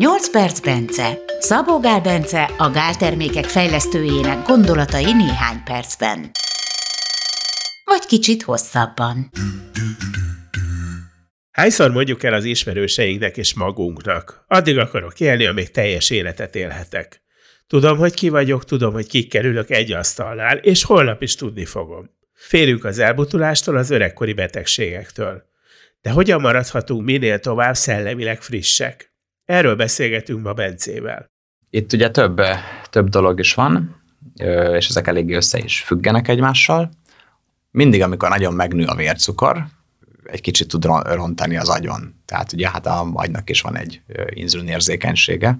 8 perc Bence. Szabó Gál Bence a gáltermékek fejlesztőjének gondolatai néhány percben. Vagy kicsit hosszabban. Hányszor mondjuk el az ismerőseinknek és magunknak? Addig akarok élni, amíg teljes életet élhetek. Tudom, hogy ki vagyok, tudom, hogy kikkel ülök egy asztalnál, és holnap is tudni fogom. Félünk az elbutulástól, az öregkori betegségektől. De hogyan maradhatunk minél tovább szellemileg frissek? Erről beszélgetünk ma Bencével. Itt ugye több, több dolog is van, és ezek eléggé össze is függenek egymással. Mindig, amikor nagyon megnő a vércukor, egy kicsit tud rontani az agyon. Tehát ugye hát a agynak is van egy inzulinérzékenysége.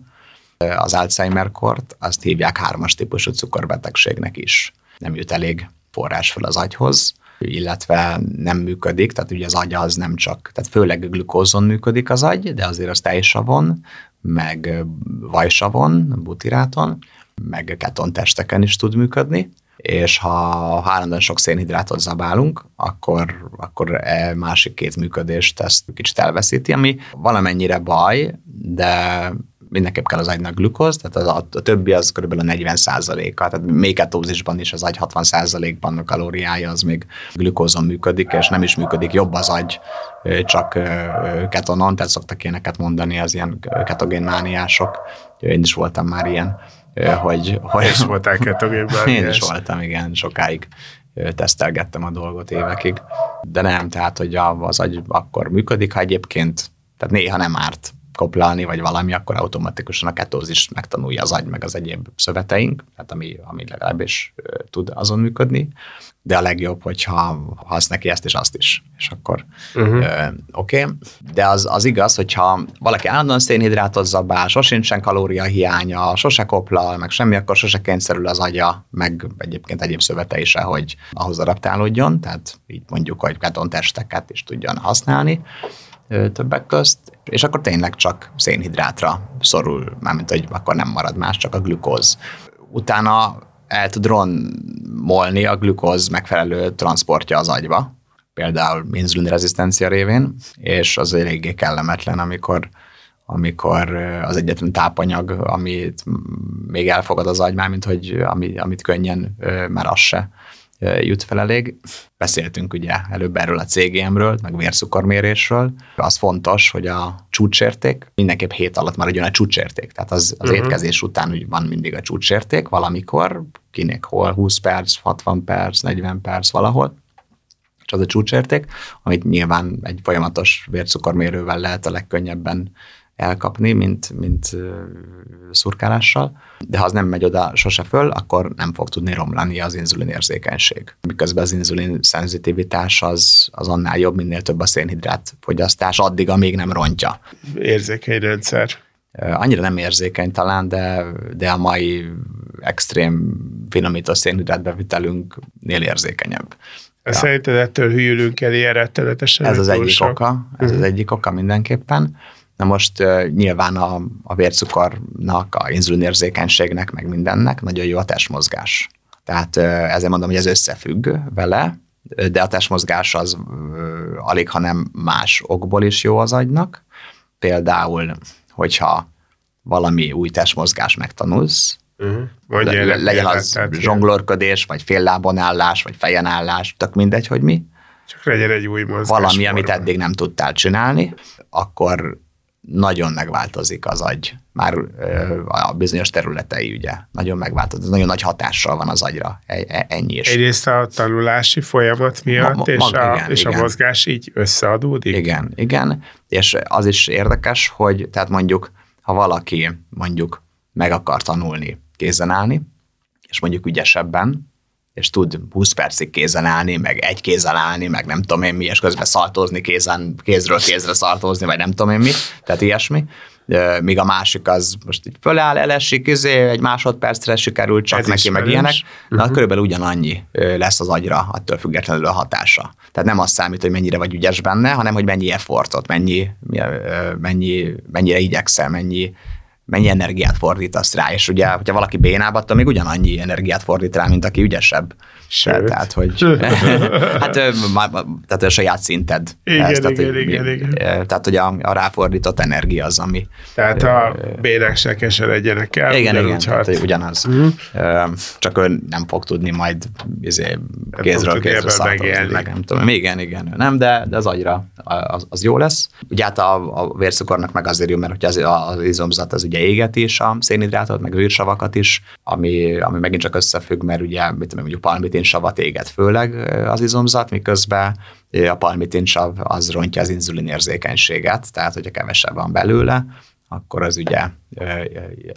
Az Alzheimer-kort azt hívják hármas típusú cukorbetegségnek is. Nem jut elég forrás fel az agyhoz, illetve nem működik, tehát ugye az agy az nem csak, tehát főleg glükózon működik az agy, de azért az tejsavon, meg vajsavon, butiráton, meg ketontesteken is tud működni, és ha állandóan sok szénhidrátot zabálunk, akkor, akkor e másik két működést ezt kicsit elveszíti, ami valamennyire baj, de mindenképp kell az agynak glukóz, tehát az, a, a többi az kb. a 40 a tehát még ketózisban is az agy 60 ban a kalóriája az még glükózon működik, és nem is működik jobb az agy, csak ketonon, tehát szoktak ilyeneket mondani az ilyen ketogén mániások. Én is voltam már ilyen, hogy... hogy és voltál ketogén Én is voltam, igen, sokáig tesztelgettem a dolgot évekig, de nem, tehát, hogy az agy akkor működik, ha egyébként, tehát néha nem árt koplalni, vagy valami, akkor automatikusan a ketózis megtanulja az agy, meg az egyéb szöveteink, tehát ami, ami legalábbis tud azon működni, de a legjobb, hogyha hasz neki ezt és azt is, és akkor uh-huh. oké. Okay. De az, az igaz, hogyha valaki állandóan szénhidrátot zabál, sosincsen kalóriahiánya, sose koplal, meg semmi, akkor sose kényszerül az agya, meg egyébként egyéb szövetei se, hogy ahhoz adaptálódjon, tehát így mondjuk, hogy ketontesteket is tudjon használni többek közt, és akkor tényleg csak szénhidrátra szorul, mármint, hogy akkor nem marad más, csak a glükóz. Utána el tud romolni a glükóz megfelelő transportja az agyba, például rezisztencia révén, és az eléggé kellemetlen, amikor amikor az egyetlen tápanyag, amit még elfogad az agy, mint hogy ami, amit könnyen, már az se jut fel elég. Beszéltünk ugye előbb erről a CGM-ről, meg vércukormérésről. Az fontos, hogy a csúcsérték mindenképp hét alatt maradjon a csúcsérték. Tehát az, az uh-huh. étkezés után úgy van mindig a csúcsérték, valamikor, kinek hol, 20 perc, 60 perc, 40 perc, valahol és az a csúcsérték, amit nyilván egy folyamatos vércukormérővel lehet a legkönnyebben elkapni, mint, mint szurkálással, de ha az nem megy oda sose föl, akkor nem fog tudni romlani az inzulin érzékenység. Miközben az inzulin szenzitivitás az, az annál jobb, minél több a szénhidrát fogyasztás, addig, amíg nem rontja. Érzékeny rendszer. Annyira nem érzékeny talán, de, de a mai extrém finomított szénhidrátbevitelünknél érzékenyebb. Ja. Szerinted ettől hűlünk el ilyen rettenetesen? Ez az egyik oka, ez uh-huh. az mhm. egyik oka mindenképpen. Na most nyilván a, a vércukornak, a inzulinérzékenységnek, meg mindennek nagyon jó a testmozgás. Tehát ezért mondom, hogy ez összefügg vele, de a testmozgás az alig, hanem más okból is jó az agynak. Például, hogyha valami új testmozgás megtanulsz, uh-huh. le, legyen az zsonglorködés, vagy féllábon állás, vagy fejen állás, tök mindegy, hogy mi. Csak legyen egy új mozgás. Valami, forma. amit eddig nem tudtál csinálni, akkor nagyon megváltozik az agy. Már a bizonyos területei ugye nagyon megváltozik, nagyon nagy hatással van az agyra, e, e, ennyi is. Egyrészt a tanulási folyamat miatt, ma, ma, és, a, igen, és igen. a mozgás így összeadódik? Igen, igen, és az is érdekes, hogy tehát mondjuk, ha valaki mondjuk meg akar tanulni kézen állni, és mondjuk ügyesebben, és tud 20 percig kézen állni, meg egy kézzel állni, meg nem tudom én mi, és közben szaltózni kézen, kézről kézre szaltózni, vagy nem tudom én mi, tehát ilyesmi. Míg a másik az most így föláll, elesik, izé, egy másodpercre sikerült csak Ez neki, meg ilyenek. Na, uh-huh. körülbelül ugyanannyi lesz az agyra, attól függetlenül a hatása. Tehát nem az számít, hogy mennyire vagy ügyes benne, hanem hogy mennyi effortot, mennyi, mennyi, mennyire igyekszel, mennyi, mennyi energiát fordítasz rá, és ugye, hogyha valaki bénább, attól még ugyanannyi energiát fordít rá, mint aki ügyesebb. Sőt. Tehát, hogy hát, tehát a saját szinted. Igen, ez, igen, tehát, igen, hogy, igen. Tehát, hogy a, a ráfordított energia az, ami... Tehát a bének se kesen legyenek el. Igen, igen, tehát, hogy ugyanaz. Uh-huh. Csak ő nem fog tudni majd izé, kézről kézre szartozni, meg nem tudom. Igen, igen, nem, de, de az agyra az, az jó lesz. Ugye hát a, a vércukornak meg azért jó, mert hogy az, az izomzat az ugye éget is a szénhidrátot, meg zsírsavakat is, ami, ami megint csak összefügg, mert ugye mit tudom, mondjuk palmitinsavat éget főleg az izomzat, miközben a palmitinsav az rontja az inzulinérzékenységet, tehát hogyha kevesebb van belőle, akkor az ugye,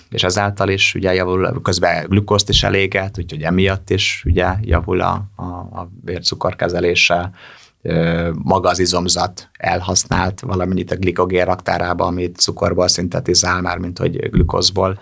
és ezáltal is ugye javul, közben glükoszt is eléget, úgyhogy emiatt is ugye javul a, a, a vércukorkezelése, maga az izomzat elhasznált valamennyit a glikogén raktárába, amit cukorból szintetizál, már mint hogy glükozból,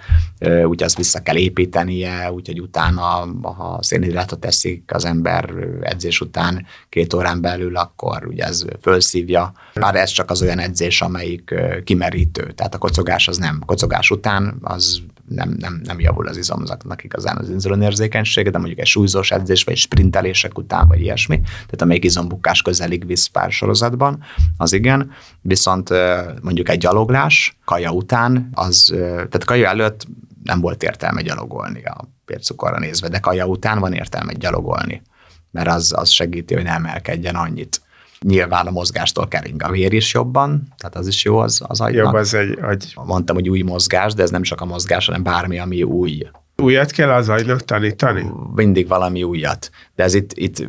úgy azt vissza kell építenie, úgyhogy utána, ha szénhidrátot teszik az ember edzés után két órán belül, akkor ugye ez fölszívja. Már ez csak az olyan edzés, amelyik kimerítő, tehát a kocogás az nem. Kocogás után az nem, nem, nem javul az izomzatnak igazán az inzulinérzékenysége, de mondjuk egy súlyzós edzés, vagy sprintelések után, vagy ilyesmi, tehát amelyik izombukás közelig visz pár sorozatban, az igen, viszont mondjuk egy gyaloglás kaja után, az, tehát kaja előtt nem volt értelme gyalogolni a vércukorra nézve, de kaja után van értelme gyalogolni, mert az, az segíti, hogy ne emelkedjen annyit. Nyilván a mozgástól kering a vér is jobban, tehát az is jó az, az agynak. Jobb az egy agy. Mondtam, hogy új mozgás, de ez nem csak a mozgás, hanem bármi, ami új. Újat kell az agynak tanítani? Mindig valami újat. De ez itt, itt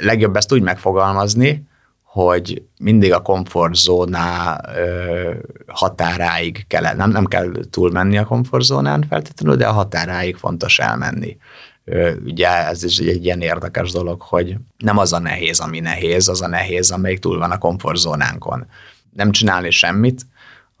legjobb ezt úgy megfogalmazni, hogy mindig a komfortzóná határáig kell, nem, nem kell túlmenni a komfortzónán feltétlenül, de a határáig fontos elmenni. Ugye ez is egy ilyen érdekes dolog, hogy nem az a nehéz, ami nehéz, az a nehéz, amelyik túl van a komfortzónánkon. Nem csinálni semmit,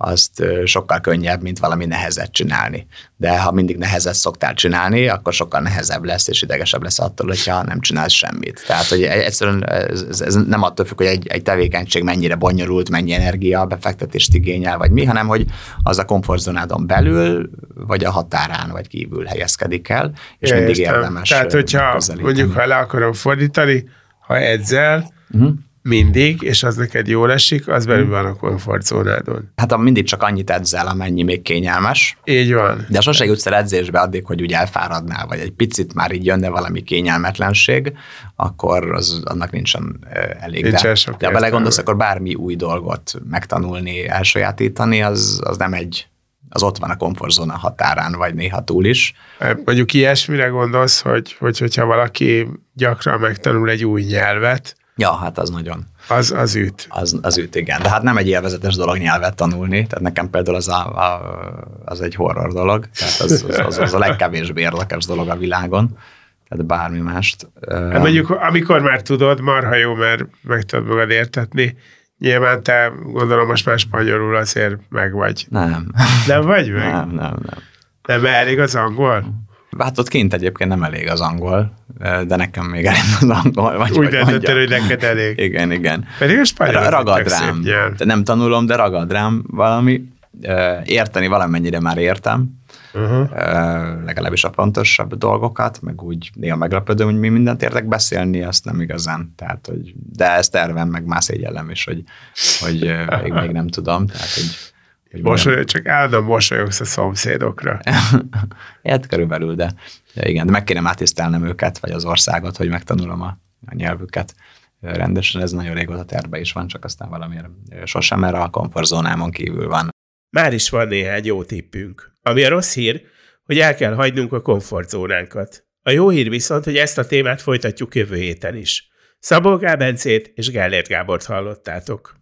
azt sokkal könnyebb, mint valami nehezet csinálni. De ha mindig nehezet szoktál csinálni, akkor sokkal nehezebb lesz, és idegesebb lesz attól, hogyha nem csinálsz semmit. Tehát, hogy egyszerűen ez, ez nem attól függ, hogy egy, egy tevékenység mennyire bonyolult, mennyi energia, befektetést igényel, vagy mi, hanem hogy az a komfortzónádon belül, vagy a határán, vagy kívül helyezkedik el, és ja, mindig értem. érdemes Tehát, hogyha mondjuk, ha le akarom fordítani, ha edzel, uh-huh mindig, és az neked jól esik, az belül van a komfortzónádon. Hát mindig csak annyit edzel, amennyi még kényelmes. Így van. De sose jutsz el edzésbe addig, hogy úgy elfáradnál, vagy egy picit már így jönne valami kényelmetlenség, akkor az, annak nincsen elég. Nincs de, de ha belegondolsz, akkor bármi új dolgot megtanulni, elsajátítani, az, az nem egy az ott van a komfortzóna határán, vagy néha túl is. Mondjuk ilyesmire gondolsz, hogy, hogy hogyha valaki gyakran megtanul egy új nyelvet, Ja, hát az nagyon. Az, az üt. Az, az üt, igen. De hát nem egy élvezetes dolog nyelvet tanulni, tehát nekem például az, a, a, az egy horror dolog, tehát az, az, az, az a legkevésbé érdekes dolog a világon, tehát bármi mást. Hát mondjuk, amikor már tudod, marha jó, mert meg tudod magad értetni, Nyilván te gondolom most már spanyolul azért meg vagy. Nem. Nem vagy meg? Nem, nem, nem. Nem elég az angol? Hát ott kint egyébként nem elég az angol, de nekem még elég az angol. Vagy Úgy döntöttél, hogy neked elég. Igen, igen. Pedig a spanyol Ragad rám. Nem tanulom, de ragad rám valami. Érteni valamennyire már értem. Uh-huh. legalábbis a fontosabb dolgokat, meg úgy néha meglepődöm, hogy mi mindent értek beszélni, azt nem igazán. Tehát, hogy, de ezt tervem, meg más szégyellem is, hogy, hogy még, még nem tudom. Tehát, hogy Mosoly, csak állandóan mosolyogsz a szomszédokra. hát körülbelül, de, de igen, de meg kéne mátisztelnem őket, vagy az országot, hogy megtanulom a, a nyelvüket rendesen. Ez nagyon régóta terve is van, csak aztán valamiért sosem, mert a komfortzónámon kívül van. Már is van néhány jó tippünk. Ami a rossz hír, hogy el kell hagynunk a komfortzónánkat. A jó hír viszont, hogy ezt a témát folytatjuk jövő héten is. Szabó Gábencét és Gellért Gábort hallottátok.